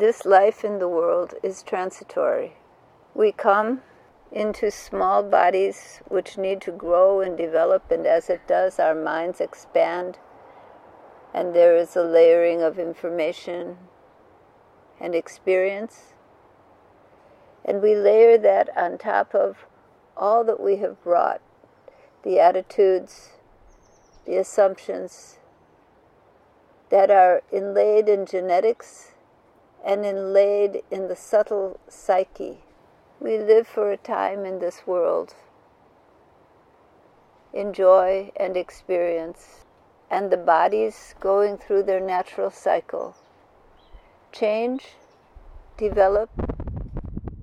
this life in the world is transitory. We come into small bodies which need to grow and develop, and as it does, our minds expand, and there is a layering of information and experience. And we layer that on top of all that we have brought the attitudes, the assumptions that are inlaid in genetics and inlaid in the subtle psyche. We live for a time in this world, enjoy and experience, and the bodies going through their natural cycle change, develop,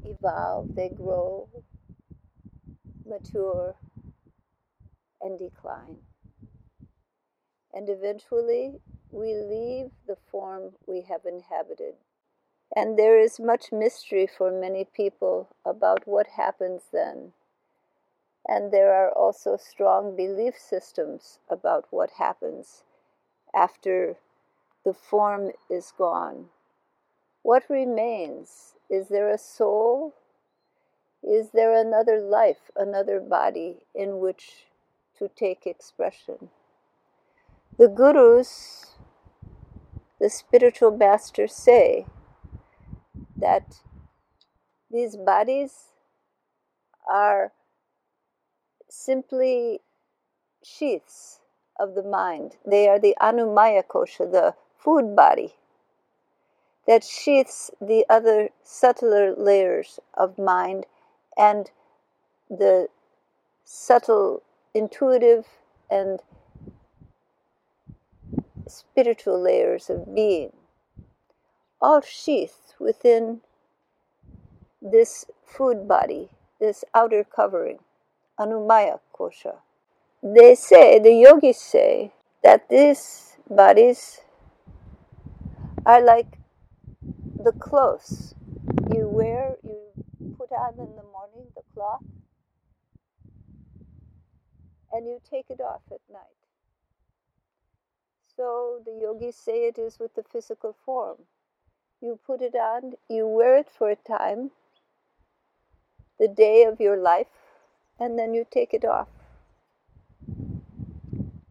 evolve, they grow, mature, and decline. And eventually, we leave the form we have inhabited. And there is much mystery for many people about what happens then. And there are also strong belief systems about what happens after the form is gone. What remains? Is there a soul? Is there another life, another body in which to take expression? The gurus, the spiritual masters say that these bodies are simply sheaths of the mind. They are the Annamaya kosha, the food body that sheaths the other subtler layers of mind and the subtle, intuitive, and spiritual layers of being, all sheathed within this food body, this outer covering, Annamaya kosha. They say, the yogis say, that these bodies are like the clothes you wear, you put on in the morning, the cloth, and you take it off at night. So the yogis say it is with the physical form. You put it on, you wear it for a time, the day of your life, and then you take it off.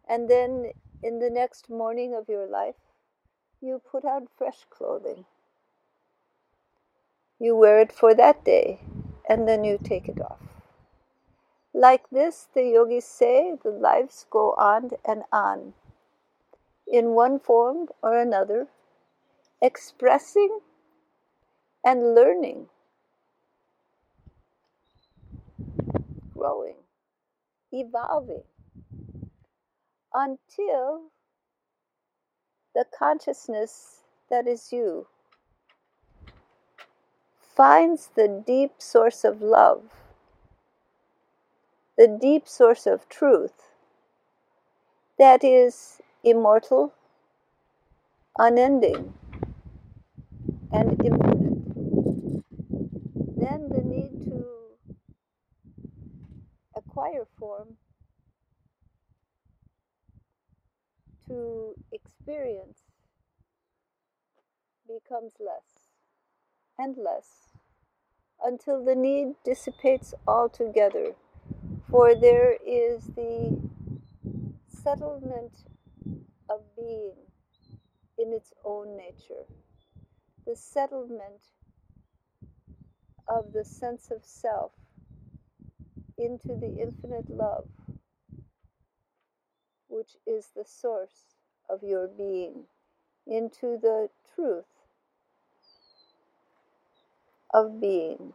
And then in the next morning of your life, you put on fresh clothing. You wear it for that day and then you take it off. Like this, the yogis say, the lives go on and on in one form or another, expressing and learning, growing, evolving. Until the consciousness that is you finds the deep source of love, the deep source of truth that is immortal, unending, and infinite. Then the need to acquire form, to experience, becomes less and less until the need dissipates altogether, for there is the settlement of being in its own nature, the settlement of the sense of self into the infinite love, which is the source of your being, into the truth of being.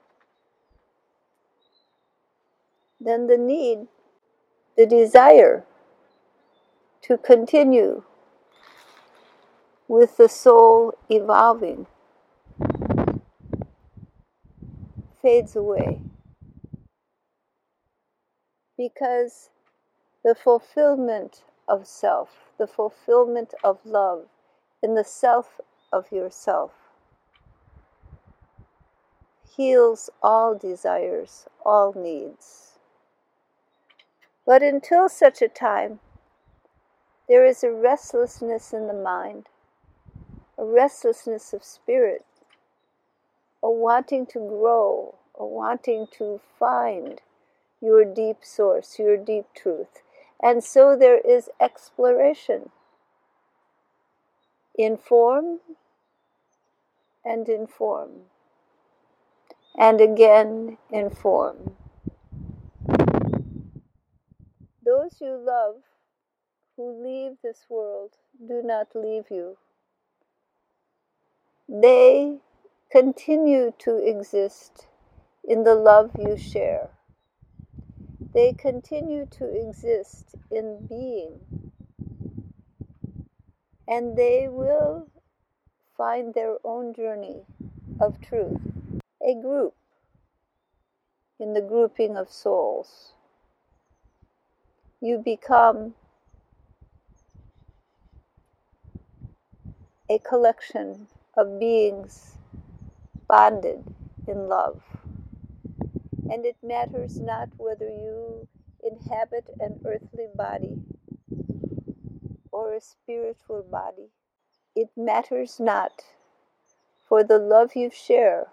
Then the need, the desire to continue with the soul evolving fades away because the fulfillment of self, the fulfillment of love in the self of yourself heals all desires, all needs. But until such a time, there is a restlessness in the mind, a restlessness of spirit, a wanting to grow, or wanting to find your deep source, your deep truth. And so there is exploration in form and in form, and again in form. Those you love who leave this world do not leave you. They continue to exist in the love you share. They continue to exist in being. And they will find their own journey of truth. A group in the grouping of souls. You become a collection of beings bonded in love. And it matters not whether you inhabit an earthly body or a spiritual body. It matters not, for the love you share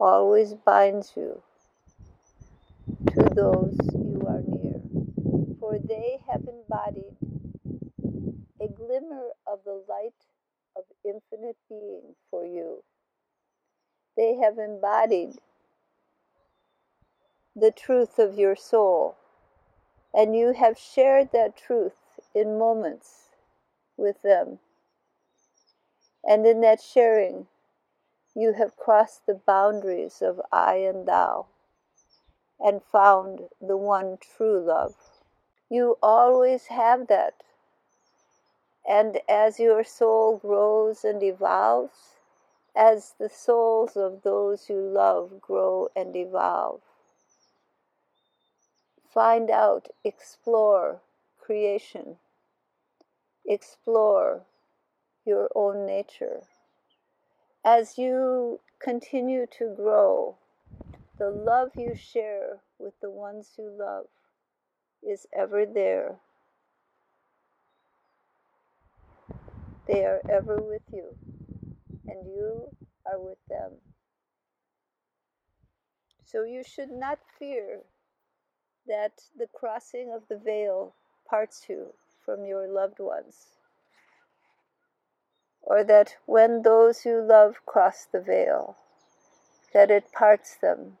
always binds you to those you are near, for they have embodied a glimmer of the light of infinite being for you. They have embodied the truth of your soul, and you have shared that truth in moments with them. And in that sharing, you have crossed the boundaries of I and thou and found the one true love. You always have that and as your soul grows and evolves, as the souls of those you love grow and evolve, find out, explore creation, explore your own nature. As you continue to grow, the love you share with the ones you love is ever there. They are ever with you, and you are with them. So you should not fear that the crossing of the veil parts you from your loved ones, or that when those you love cross the veil, that it parts them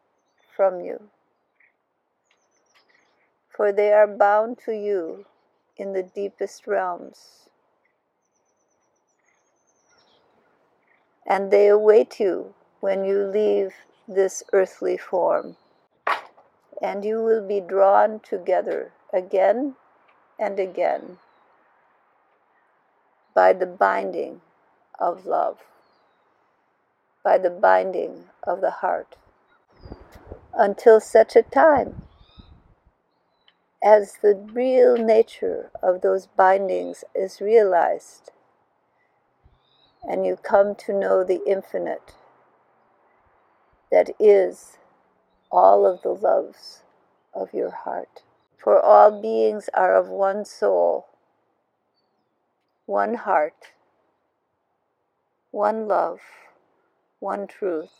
from you. For they are bound to you in the deepest realms and they await you when you leave this earthly form. And you will be drawn together again and again by the binding of love, by the binding of the heart, until such a time as the real nature of those bindings is realized and you come to know the infinite that is all of the loves of your heart. For all beings are of one soul, one heart, one love, one truth,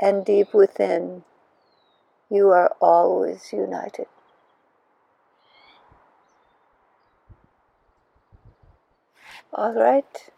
and deep within you are always united. All right.